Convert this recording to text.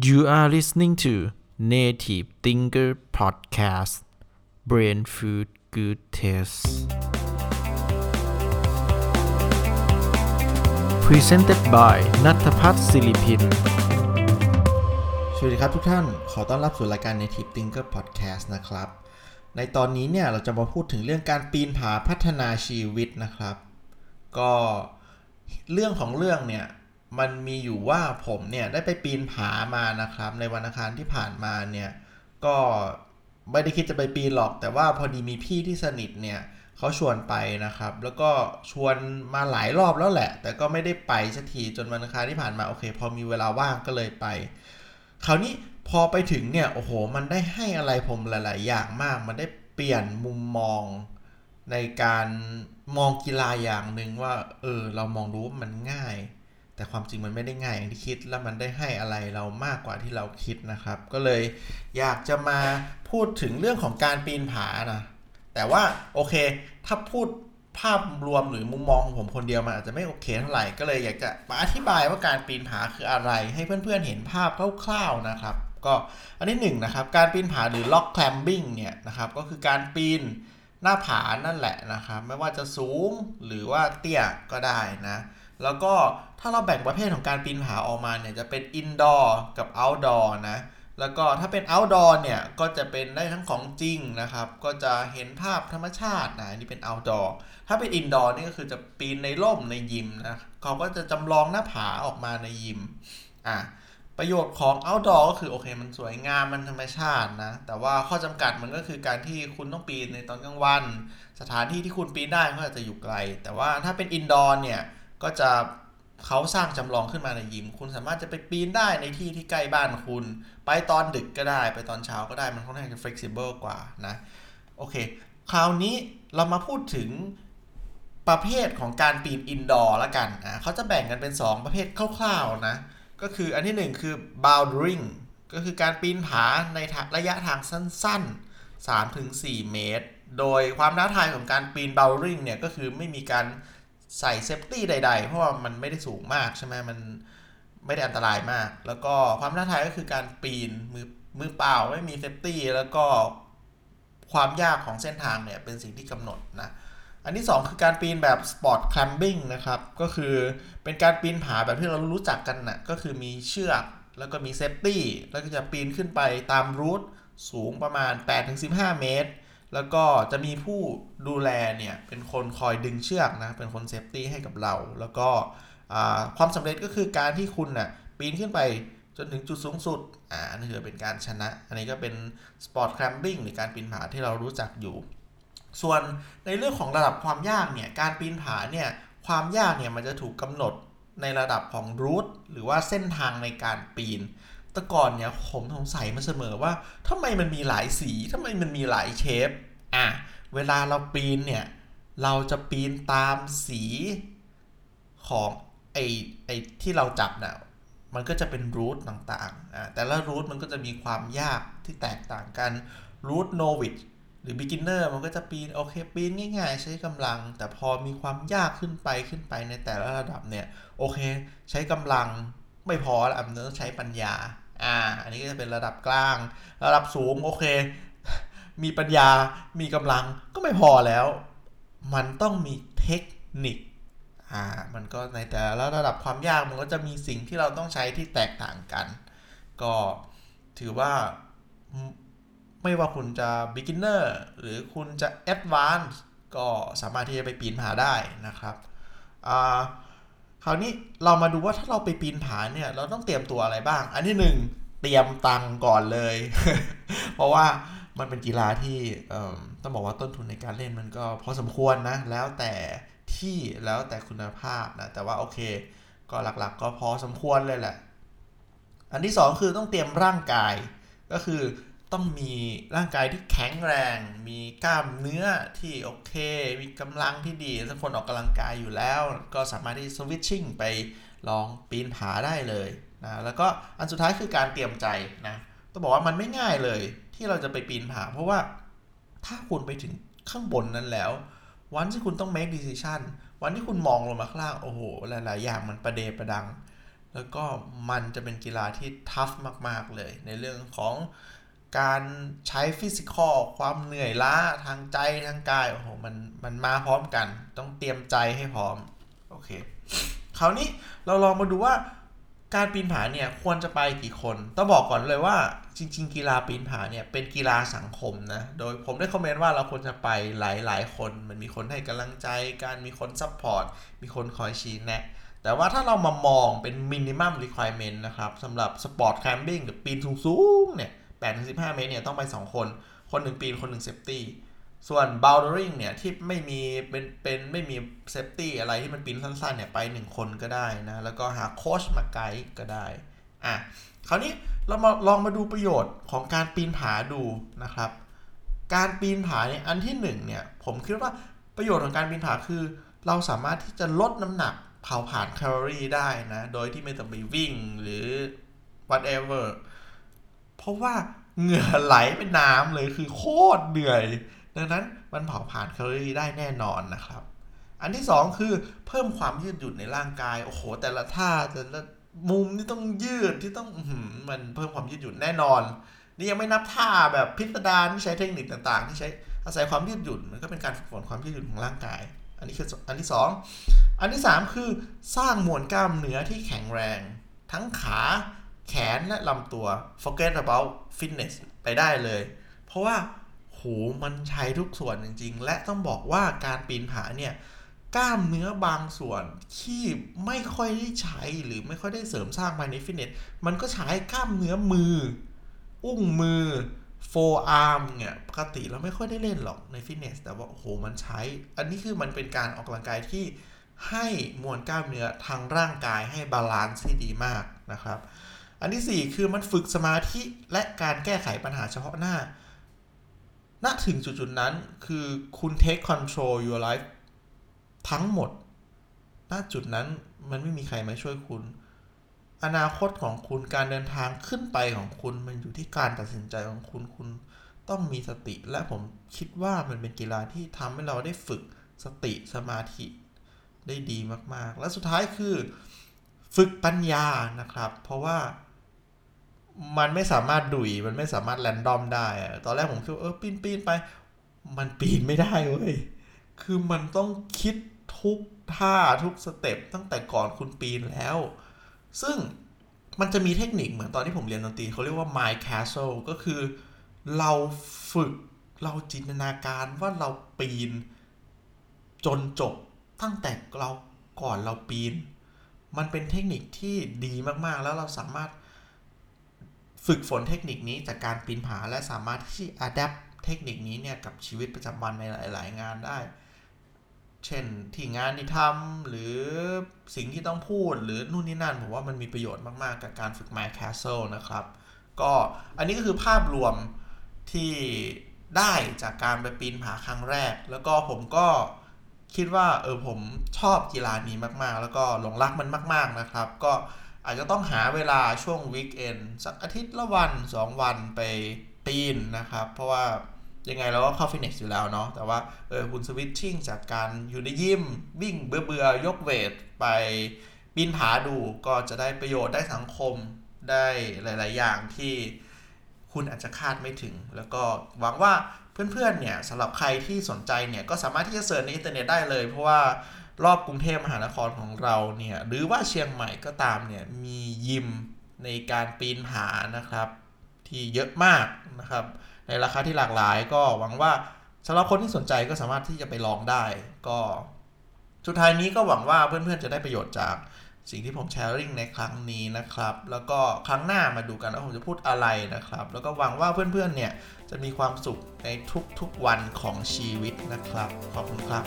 You are listening to Native Thinker Podcast Brain Food Good Taste Presented by นัทพัฒน์ศิริพิน สวัสดีครับทุกท่าน ขอต้อนรับสู่รายการ Native Thinker Podcast นะครับ ในตอนนี้เนี่ยเราจะมาพูดถึงเรื่องการปีนผาพัฒนาชีวิตนะครับ ก็เรื่องของเรื่องเนี่ย มันมีอยู่ว่าผมเนี่ยได้ไปปีนผามานะครับ ในวันอังคารที่ผ่านมาเนี่ยก็ไม่ได้คิดจะไปปีนหรอก แต่ว่าพอดีมีพี่ที่สนิทเนี่ยเขาชวนไปนะครับ แล้วก็ชวนมาหลายรอบแล้วแหละ แต่ก็ไม่ได้ไปสักทีจนวันอังคารที่ผ่านมาโอเค พอมีเวลาว่างก็เลยไป คราวนี้พอไปถึงเนี่ยโอ้โห มันได้ให้อะไรผมหลาย ๆ อย่างมาก มันได้เปลี่ยนมุมมองในการมองกีฬาอย่างหนึ่งว่าเออเรามองรู้ว่ามันง่าย แต่ความจริงมันไม่ได้ง่ายอย่างที่คิด แล้วมันได้ให้อะไรเรามากกว่าที่เราคิดนะครับ ก็เลยอยากจะมาพูดถึงเรื่องของการปีนผานะแต่ว่าโอเค ถ้าพูดภาพรวมหรือมุมมองของผมคนเดียวมันอาจจะไม่โอเคเท่าไหร่ก็เลยอยากจะมาอธิบายว่าการปีนผาคืออะไร ให้เพื่อนๆเห็นภาพคร่าวๆนะครับ ก็อันที่หนึ่งนะครับ การปีนผาหรือ lock climbing เนี่ยนะครับก็คือการปีนหน้าผานั่นแหละนะครับ ไม่ว่าจะสูงหรือว่าเตี้ยก็ได้นะ แล้วก็ถ้าเราแบ่งประเภทของการปีนผาออกมาเนี่ยจะเป็น indoor กับ outdoor นะ แล้วก็ถ้าเป็น outdoor เนี่ยก็จะเป็นได้ทั้งของจริงนะครับ ก็จะเห็นภาพธรรมชาตินะนี่เป็น outdoor ถ้าเป็น indoor นี่ก็คือจะปีนในร่มในยิมนะเขาก็จะจำลองหน้าผาออกมาในยิมอะประโยชน์ของ outdoor ก็คือโอเคมันสวยงามมันธรรมชาตินะ แต่ว่าข้อจำกัดมันก็คือการที่คุณต้องปีนในตอนกลางวัน สถานที่ที่คุณปีนได้ก็อาจจะอยู่ไกล แต่ว่าถ้าเป็น indoor เนี่ย ก็จะเขาสร้างจำลองขึ้นมาในยิม คุณสามารถจะไปปีนได้ในที่ที่ใกล้บ้านคุณ ไปตอนดึกก็ได้ ไปตอนเช้าก็ได้ มันค่อนข้างจะ flexible กว่านะ โอเค คราวนี้เรามาพูดถึงประเภทของการปีนอินดอร์ละกันอะเขาจะแบ่งกันเป็น 2 ประเภทคร่าวๆนะ ก็คืออันที่ 1 คือ bouldering ก็คือการปีนผาในระยะทางสั้นๆ 3-4 เมตร โดยความท้าทายของการปีน bouldering เนี่ยก็คือไม่มีการ ใส่ safety ใด ๆ เพราะว่ามันไม่ได้สูงมากใช่ไหมมันไม่ได้อันตรายมาก แล้วก็ความท้าทายก็คือการปีนมือมือเปล่าไม่มี safety แล้วก็ความยากของเส้นทางเนี่ยเป็นสิ่งที่กำหนดนะ อันที่ 2 คือการปีนแบบ sport climbing นะครับ ก็คือเป็นการปีนผาแบบที่เรารู้จักกันน่ะก็คือมีเชือกแล้วก็มี safety แล้วก็จะปีนขึ้นไปตาม route สูงประมาณ 8-15 เมตร แล้วก็จะมีผู้ดูแลเนี่ยเป็นคนคอยดึงเชือกนะเป็นคน safety ให้กับเรา แล้วก็ความสำเร็จก็คือการที่คุณน่ะปีนขึ้นไปจนถึงจุดสูงสุด อ่านี่คือเป็นการชนะ อันนี้ก็เป็น sport climbing หรือการปีนผาที่เรารู้จักอยู่ ส่วนในเรื่องของระดับความยากเนี่ยการปีนผาเนี่ยความยากเนี่ยมันจะถูกกำหนดในระดับของรูทหรือว่าเส้นทางในการปีน แต่ก่อนเนี่ยผมสงสัยมาเสมอว่าทำไมมันมีหลายสีทำไมมันมีหลายเชฟอะเวลาเราปีนเนี่ย เราจะปีนตามสีของไอ้ไอ้ที่เราจับนะมันก็จะเป็นรูทต่างๆอ่าแต่ละรูทมันก็จะมีความยากที่แตกต่างกันรูทโนวิชหรือ beginner มันก็จะปีนโอเคปีนง่ายๆ ใช้กำลัง แต่พอมีความยากขึ้นไปขึ้นไปในแต่ละระดับเนี่ย โอเค ใช้กำลัง ไม่พอแล้วมันต้องใช้ปัญญา อ่า อันนี้ก็จะเป็นระดับกลาง ระดับสูงโอเค มีปัญญา มีกำลังก็ไม่พอแล้ว มันต้องมีเทคนิค อ่า มันก็ในแต่ละระดับความยากมันก็จะมีสิ่งที่เราต้องใช้ที่แตกต่างกัน ก็ถือว่าไม่ว่าคุณจะ beginner หรือคุณจะ advanced ก็สามารถที่จะไปปีนผาได้นะครับ อ่า ราวนี้เรามาดูว่าถ้าเราไปปีนผาเนี่ย เราต้องเตรียมตัวอะไรบ้าง อันที่หนึ่งเตรียมตังก่อนเลย เพราะว่ามันเป็นกีฬาที่ต้องบอกว่าต้นทุนในการเล่นมันก็พอสมควรนะ แล้วแต่ที่แล้วแต่คุณภาพนะ แต่ว่าโอเค ก็หลักๆ ก็พอสมควรเลยแหละ อันที่ 2 คือต้องเตรียมร่างกาย ก็คือ ต้องมีร่างกายที่แข็งแรง มีกล้ามเนื้อที่โอเค มีกำลังที่ดีถ้าคนออกกำลังกายอยู่แล้ว ก็สามารถที่สวิตชิ่งไปลองปีนผาได้เลยนะแล้วก็อันสุดท้ายคือการเตรียมใจนะต้องบอกว่ามันไม่ง่ายเลยที่เราจะไปปีนผา เพราะว่าถ้าคุณไปถึงข้างบนนั้นแล้ว วันที่คุณต้อง make decision วันที่คุณมองลงมาข้างล่างโอ้โห หลาย ๆ อย่างมันประเดประดัง แล้วก็มันจะเป็นกีฬาที่ทัฟมาก ๆ เลย ในเรื่องของ การใช้ฟิสิกอลความเหนื่อยล้าทางใจทางกาย โอ้โห มัน มันมาพร้อมกัน ต้องเตรียมใจให้พร้อม โอเค คราวนี้เราลองมาดูว่าการปีนผาเนี่ยควรจะไปกี่คน ต้องบอกก่อนเลยว่าจริง ๆ กีฬาปีนผาเนี่ยเป็นกีฬาสังคมนะ โดยผมได้คอมเมนต์ว่าเราควรจะไปหลาย ๆ คน มันมีคนให้กำลังใจ การมีคน support มีคนคอยชี้แนะ แต่ว่าถ้าเรามามองเป็นมินิมัมรีควอร e เมนต์นะครับสำหรับ sport climbing หรือปีนสูงๆเนี่ย 8-15เมตรเนี่ยต้องไป 2 คน คนหนึ่งปีนคนหนึ่ง safety ส่วน bouldering เนี่ยที่ไม่มีเป็นเป็นไม่มี safety อะไรที่มันปีนสั้นๆเนี่ยไป1คนก็ได้นะ แล้วก็หาโค้ชมาไกด์ก็ได้อะคราวนี้เรามาลองมาดูประโยชน์ของการปีนผาดูนะครับ การปีนผาเนี่ยอันที่1เนี่ยผมคิดว่าประโยชน์ของการปีนผาคือ เราสามารถที่จะลดน้ำหนักเผาผลาญแคลอรี่ได้นะ โดยที่ไม่ต้องไปวิ่งหรือ whatever เพราะว่าเหงื่อไหลเป็นน้ำเลยคือโคตรเหนื่อย ดังนั้นมันเผาผลาญแคลอรี่ได้แน่นอนนะครับ อันที่ 2 คือเพิ่มความยืดหยุ่นในร่างกายโอ้โห แต่ละท่าแต่ละมุมที่ต้องยืดที่ต้องมันเพิ่มความยืดหยุ่นแน่นอน นี่ยังไม่นับท่าแบบพิสดารที่ใช้เทคนิคต่างๆ ที่ใช้อาศัยความยืดหยุ่นมันก็เป็นการฝึกฝนความยืดหยุ่นของร่างกาย อันนี้คืออันที่ 2 อันที่ 3 คือสร้างมวลกล้ามเนื้อที่แข็งแรง ทั้งขา แขนและลำตัว forget about fitness ไปได้เลย เพราะว่าโหมันใช้ทุกส่วนจริง ๆ และต้องบอกว่าการปีนผาเนี่ยกล้ามเนื้อบางส่วนที่ไม่ค่อยได้ใช้หรือไม่ค่อยได้เสริมสร้างภายในฟิตเนส มันก็ใช้กล้ามเนื้อมือ อุ้งมือ forearm เนี่ยปกติเราไม่ค่อยได้เล่นหรอกในฟิตเนส แต่ว่าโหมันใช้ อันนี้คือมันเป็นการออกกำลังกายที่ให้มวลกล้ามเนื้อทางร่างกายให้ balance ที่ดีมากนะครับ อันที่ 4 คือมันฝึกสมาธิและการแก้ไขปัญหาเฉพาะหน้า ณ ถึงจุดๆนั้นคือคุณ take control your life ทั้งหมด ณ จุดนั้นมันไม่มีใครมาช่วยคุณ อนาคตของคุณการเดินทางขึ้นไปของคุณมันอยู่ที่การตัดสินใจของคุณ คุณต้องมีสติ และผมคิดว่ามันเป็นกีฬาที่ทำให้เราได้ฝึกสติสมาธิได้ดีมากๆ และสุดท้ายคือ ฝึกปัญญานะครับ เพราะว่า มันไม่สามารถดุยมันไม่สามารถแรนดอมได้อะตอนแรกผมคิดเออปีนปีนไป มันปีนไม่ได้เว้ยคือมันต้องคิดทุกท่าทุกสเต็ปตั้งแต่ก่อนคุณปีนแล้ว ซึ่งมันจะมีเทคนิคเหมือนตอนที่ผมเรียนดนตรีเขาเรียกว่า my castle ก็คือเราฝึกเราจินตนาการว่าเราปีน จนจบตั้งแต่เราก่อนเราปีน มันเป็นเทคนิคที่ดีมากๆแล้วเราสามารถ ฝึกฝนเทคนิคนี้จากการปีนผาและสามารถที่ adapt เทคนิคนี้เนี่ยกับชีวิตประจำวันในหลาย ๆ งานได้ เช่นที่งานที่ทำหรือสิ่งที่ต้องพูดหรือนู่นนี่นั่นผมว่ามันมีประโยชน์มาก ๆ กับการฝึก My Castle นะครับ ก็อันนี้ก็คือภาพรวมที่ได้จากการไปปีนผาครั้งแรก แล้วก็ผมก็คิดว่าเออผมชอบกีฬานี้มาก ๆ แล้วก็หลงรักมันมาก ๆ นะครับ ก็ อาจจะต้องหาเวลาช่วง weekend สักอาทิตย์ละวัน 2 วันไปปีนนะครับ เพราะว่ายังไงเราก็เข้าฟิตเนสอยู่แล้วเนาะแต่ว่าเออคุณ switching จากการอยู่ในยิมวิ่งเบื่อเบื่อยก weight ไปปีนผาดูก็จะได้ประโยชน์ได้สังคมได้หลาย ๆ อย่างที่คุณอาจจะคาดไม่ถึง แล้วก็หวังว่าเพื่อน ๆ เนี่ยสำหรับใครที่สนใจเนี่ยก็สามารถที่จะ search ในอินเทอร์เน็ตได้เลย เพราะว่า รอบกรุงเทพมหานครของเราเนี่ยหรือว่าเชียงใหม่ก็ตามเนี่ยมียิมในการปีนผานะครับ ที่เยอะมากนะครับ ในราคาที่หลากหลายก็หวังว่าสำหรับคนที่สนใจก็สามารถที่จะไปลองได้ ก็สุดท้ายนี้ก็หวังว่าเพื่อนๆจะได้ประโยชน์จากสิ่งที่ผมแชร์ริงในครั้งนี้นะครับ แล้วก็ครั้งหน้ามาดูกันว่าผมจะพูดอะไรนะครับ แล้วก็หวังว่าเพื่อนๆเนี่ยจะมีความสุขในทุกๆวันของชีวิตนะครับ ขอบคุณครับ